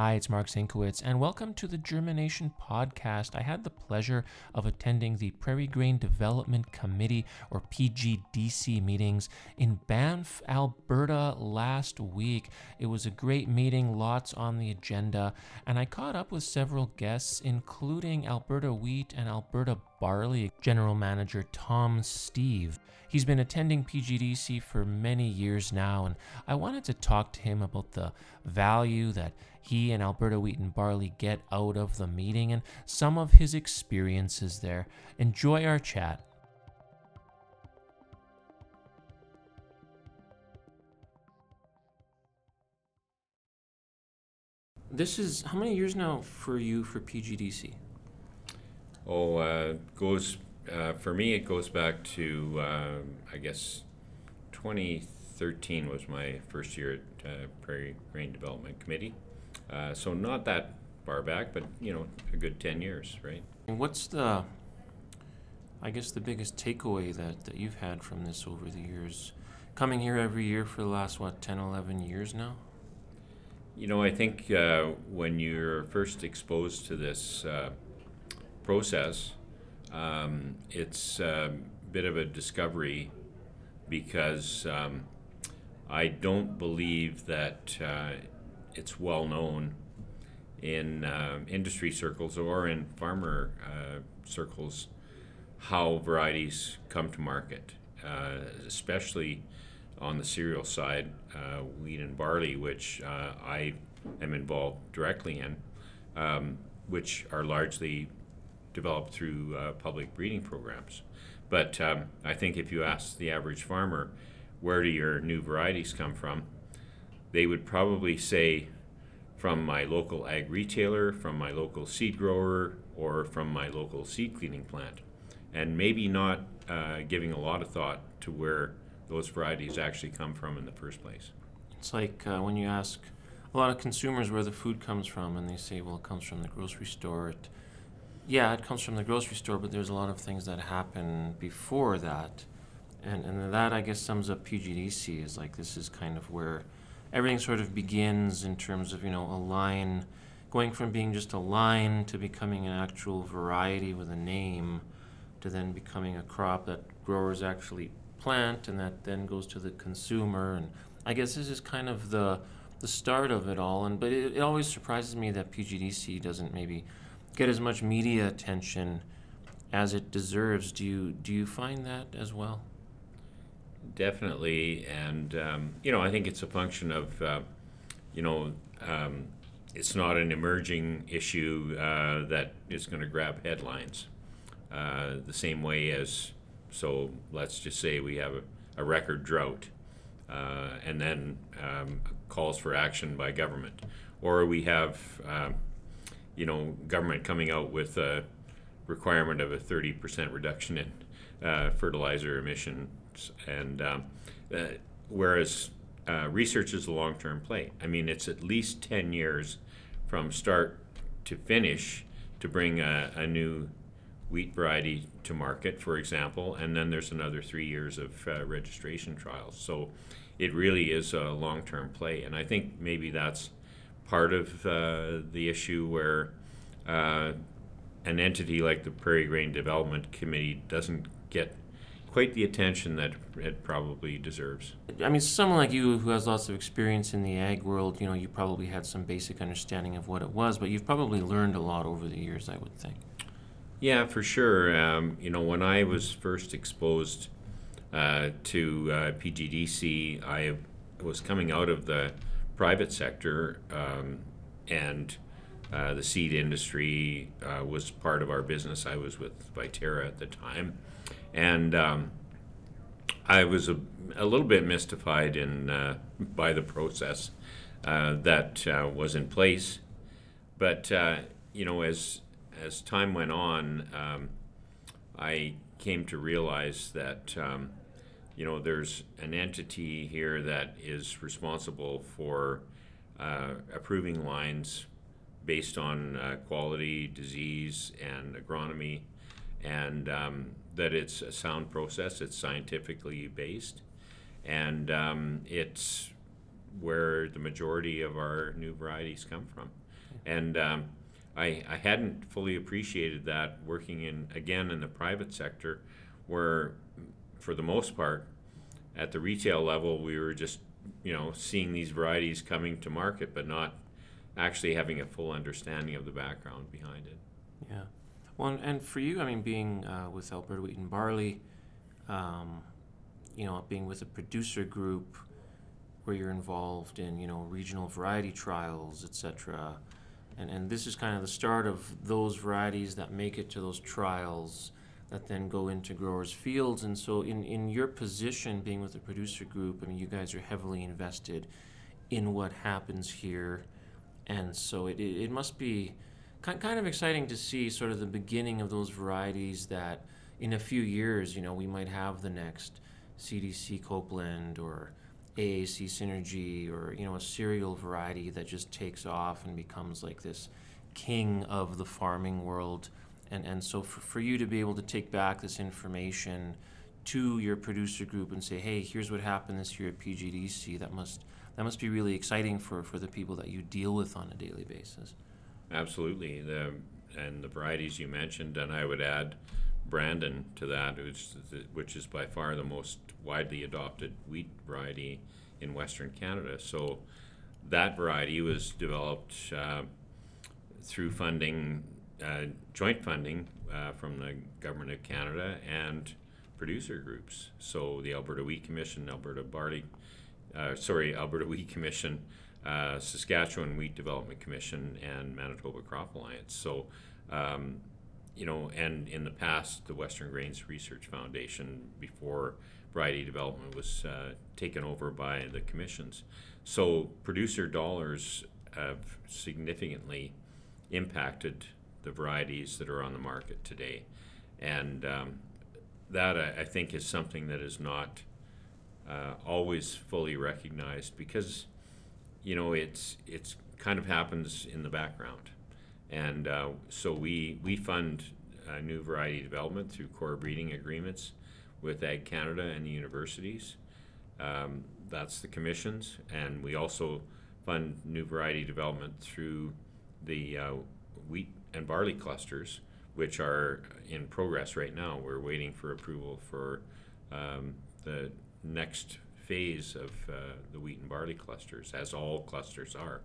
Hi, it's Marc Zienkiewicz, and welcome to the Germination Podcast. I had the pleasure of attending the Prairie Grain Development Committee, or PGDC, meetings in Banff, Alberta last week. It was a great meeting, lots on the agenda, and I caught up with several guests, including Alberta Wheat and Alberta Barley General Manager Tom Steve. He's been attending PGDC for many years now, and I wanted to talk to him about the value that he and Alberta Wheat and Barley get out of the meeting and some of his experiences there. Enjoy our chat. This is how many years now for you for PGDC? Oh, uh, goes uh, for me. It goes back to uh, I guess 2013 was my first year at uh, Prairie Grain Development Committee. Uh, so not that far back, but you know, a good 10 years, right? And what's the, I guess, the biggest takeaway that, that you've had from this over the years? Coming here every year for the last, what, 10, 11 years now? You know, I think uh, when you're first exposed to this uh, process, um, it's a bit of a discovery because um, I don't believe that uh, it's well known in uh, industry circles or in farmer uh, circles how varieties come to market, uh, especially on the cereal side, uh, wheat and barley, which uh, I am involved directly in, um, which are largely developed through uh, public breeding programs. But um, I think if you ask the average farmer, where do your new varieties come from? They would probably say from my local ag retailer, from my local seed grower, or from my local seed cleaning plant. And maybe not uh, giving a lot of thought to where those varieties actually come from in the first place. It's like uh, when you ask a lot of consumers where the food comes from, and they say, well, it comes from the grocery store. It, yeah, it comes from the grocery store, but there's a lot of things that happen before that. And, and that, I guess, sums up PGDC is like this is kind of where everything sort of begins in terms of you know a line going from being just a line to becoming an actual variety with a name to then becoming a crop that growers actually plant and that then goes to the consumer and i guess this is kind of the the start of it all and but it, it always surprises me that pgdc doesn't maybe get as much media attention as it deserves do you do you find that as well Definitely, and um, you know, I think it's a function of, uh, you know, um, it's not an emerging issue uh, that is going to grab headlines. Uh, the same way as, so let's just say we have a, a record drought, uh, and then um, calls for action by government, or we have, um, you know, government coming out with a requirement of a 30% reduction in uh, fertilizer emissions, and um, uh, whereas uh, research is a long term play. I mean, it's at least 10 years from start to finish to bring a, a new wheat variety to market, for example, and then there's another three years of uh, registration trials. So it really is a long term play. And I think maybe that's part of uh, the issue where uh, an entity like the Prairie Grain Development Committee doesn't get quite the attention that it probably deserves. I mean, someone like you who has lots of experience in the ag world, you know, you probably had some basic understanding of what it was, but you've probably learned a lot over the years, I would think. Yeah, for sure. Um, you know, when I was first exposed uh, to uh, PGDC, I was coming out of the private sector, um, and uh, the seed industry uh, was part of our business. I was with Viterra at the time and um, I was a, a, little bit mystified in uh, by the process uh, that uh, was in place. But uh, you know, as as time went on, um, I came to realize that um, you know there's an entity here that is responsible for uh, approving lines based on uh, quality, disease, and agronomy, and um, that it's a sound process. It's scientifically based, and um, it's where the majority of our new varieties come from. And um, I, I hadn't fully appreciated that working in again in the private sector, where for the most part, at the retail level, we were just you know seeing these varieties coming to market, but not actually having a full understanding of the background behind it. Yeah. Well, and for you, I mean, being uh, with Alberta Wheat and Barley, um, you know, being with a producer group where you're involved in, you know, regional variety trials, etc. And, and this is kind of the start of those varieties that make it to those trials that then go into growers' fields. And so, in, in your position being with the producer group, I mean, you guys are heavily invested in what happens here. And so, it, it, it must be kind of exciting to see sort of the beginning of those varieties that in a few years, you know, we might have the next CDC Copeland or AAC Synergy or, you know, a cereal variety that just takes off and becomes like this king of the farming world. And, and so for, for you to be able to take back this information to your producer group and say, hey, here's what happened this year at PGDC, that must, that must be really exciting for, for the people that you deal with on a daily basis. Absolutely, the and the varieties you mentioned, and I would add Brandon to that, which, which is by far the most widely adopted wheat variety in Western Canada. So that variety was developed uh, through funding, uh, joint funding uh, from the Government of Canada and producer groups. So the Alberta Wheat Commission, Alberta Barley, uh, sorry, Alberta Wheat Commission, uh, Saskatchewan Wheat Development Commission and Manitoba Crop Alliance. So, um, you know, and in the past, the Western Grains Research Foundation, before variety development was uh, taken over by the commissions. So, producer dollars have significantly impacted the varieties that are on the market today. And um, that, I, I, think, is something that is not uh, always fully recognized because you know, it's it's kind of happens in the background, and uh, so we we fund uh, new variety development through core breeding agreements with Ag Canada and the universities. Um, that's the commissions, and we also fund new variety development through the uh, wheat and barley clusters, which are in progress right now. We're waiting for approval for um, the next phase of uh, the wheat and barley clusters, as all clusters are.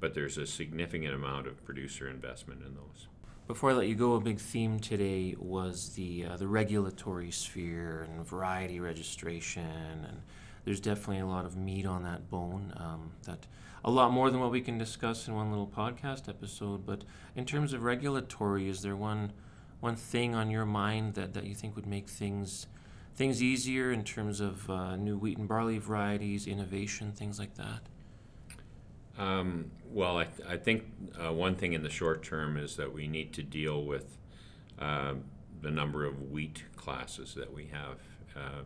But there's a significant amount of producer investment in those. Before I let you go, a big theme today was the uh, the regulatory sphere and variety registration, and there's definitely a lot of meat on that bone. Um, that a lot more than what we can discuss in one little podcast episode. But in terms of regulatory, is there one one thing on your mind that, that you think would make things things easier in terms of uh, new wheat and barley varieties, innovation, things like that? Um, well, I, th- I think uh, one thing in the short term is that we need to deal with uh, the number of wheat classes that we have uh,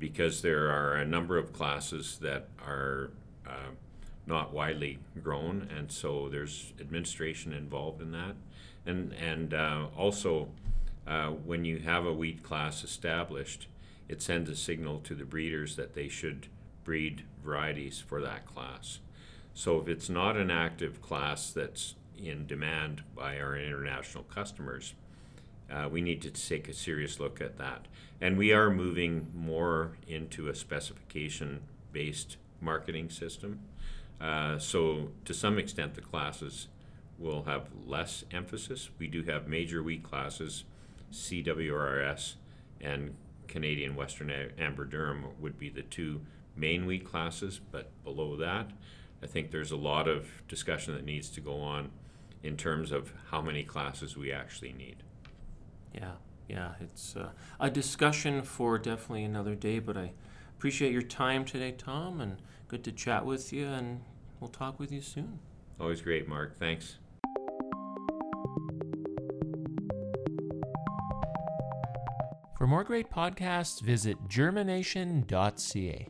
because there are a number of classes that are uh, not widely grown, and so there's administration involved in that. And, and uh, also, uh, when you have a wheat class established, it sends a signal to the breeders that they should breed varieties for that class. So if it's not an active class that's in demand by our international customers, uh, we need to take a serious look at that. And we are moving more into a specification based marketing system. Uh, so, to some extent, the classes will have less emphasis. We do have major wheat classes CWRS and Canadian Western Amber Durum would be the two main wheat classes, but below that, I think there's a lot of discussion that needs to go on in terms of how many classes we actually need. Yeah, yeah, it's uh, a discussion for definitely another day, but I appreciate your time today, Tom, and good to chat with you, and we'll talk with you soon. Always great, Mark. Thanks. For more great podcasts, visit germination.ca.